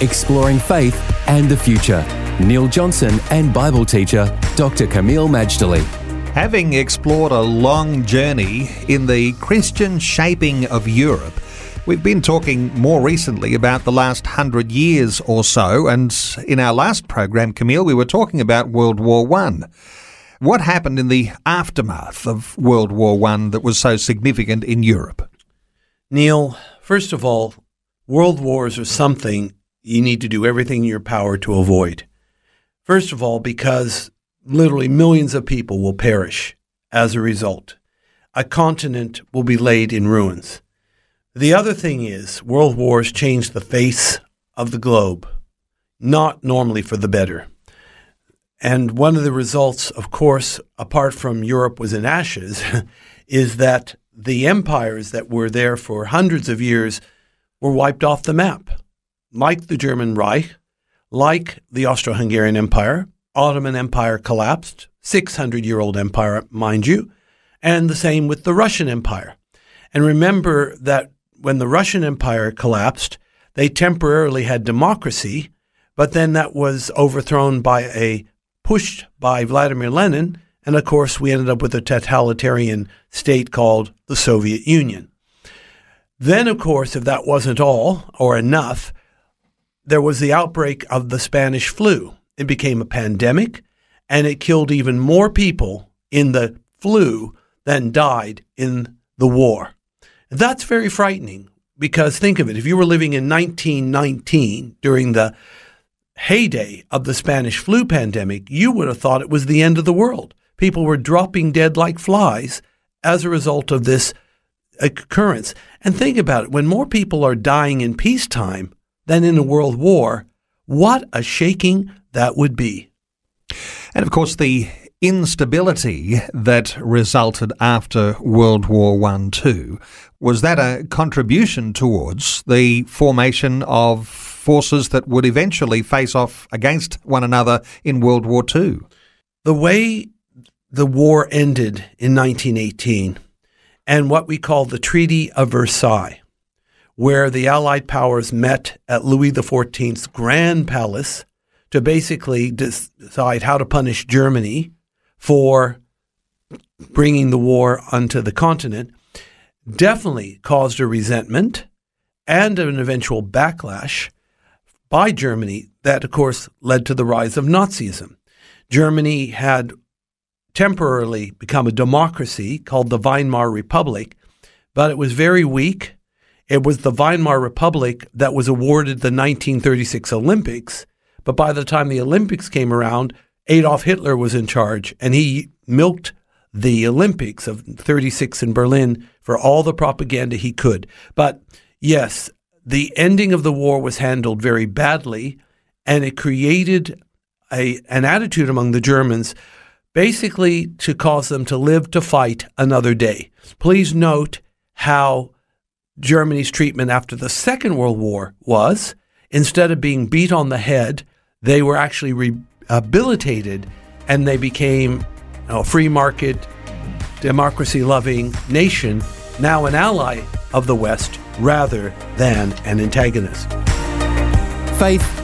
exploring faith and the future. Neil Johnson and Bible teacher Dr. Kameel Majdali. Having explored a long journey in the Christian shaping of Europe, we've been talking more recently about the last hundred years or so, and in our last program, Kameel, we were talking about World War One. What happened in the aftermath of World War One that was so significant in Europe? Neil, first of all, world wars are something you need to do everything in your power to avoid. First of all, because literally millions of people will perish as a result. A continent will be laid in ruins. The other thing is, world wars change the face of the globe, not normally for the better. And one of the results, of course, apart from Europe was in ashes, is that the empires that were there for hundreds of years were wiped off the map like the German Reich, like the Austro Hungarian Empire, Ottoman Empire collapsed, 600 year old empire, mind you, and the same with the Russian Empire. And remember that when the Russian Empire collapsed, they temporarily had democracy, but then that was overthrown by a putsch by Vladimir Lenin. And of course, we ended up with a totalitarian state called the Soviet Union. Then, of course, if that wasn't all or enough, there was the outbreak of the Spanish flu. It became a pandemic and it killed even more people in the flu than died in the war. That's very frightening because think of it if you were living in 1919 during the heyday of the Spanish flu pandemic, you would have thought it was the end of the world. People were dropping dead like flies as a result of this occurrence. And think about it when more people are dying in peacetime, than in a world war, what a shaking that would be. And of course, the instability that resulted after World War One too was that a contribution towards the formation of forces that would eventually face off against one another in World War Two. The way the war ended in 1918 and what we call the Treaty of Versailles where the Allied powers met at Louis XIV's Grand Palace to basically decide how to punish Germany for bringing the war onto the continent, definitely caused a resentment and an eventual backlash by Germany that, of course, led to the rise of Nazism. Germany had temporarily become a democracy called the Weimar Republic, but it was very weak it was the Weimar Republic that was awarded the 1936 Olympics. But by the time the Olympics came around, Adolf Hitler was in charge and he milked the Olympics of 36 in Berlin for all the propaganda he could. But yes, the ending of the war was handled very badly and it created a, an attitude among the Germans basically to cause them to live to fight another day. Please note how Germany's treatment after the Second World War was instead of being beat on the head, they were actually rehabilitated and they became a free market, democracy loving nation, now an ally of the West rather than an antagonist. Faith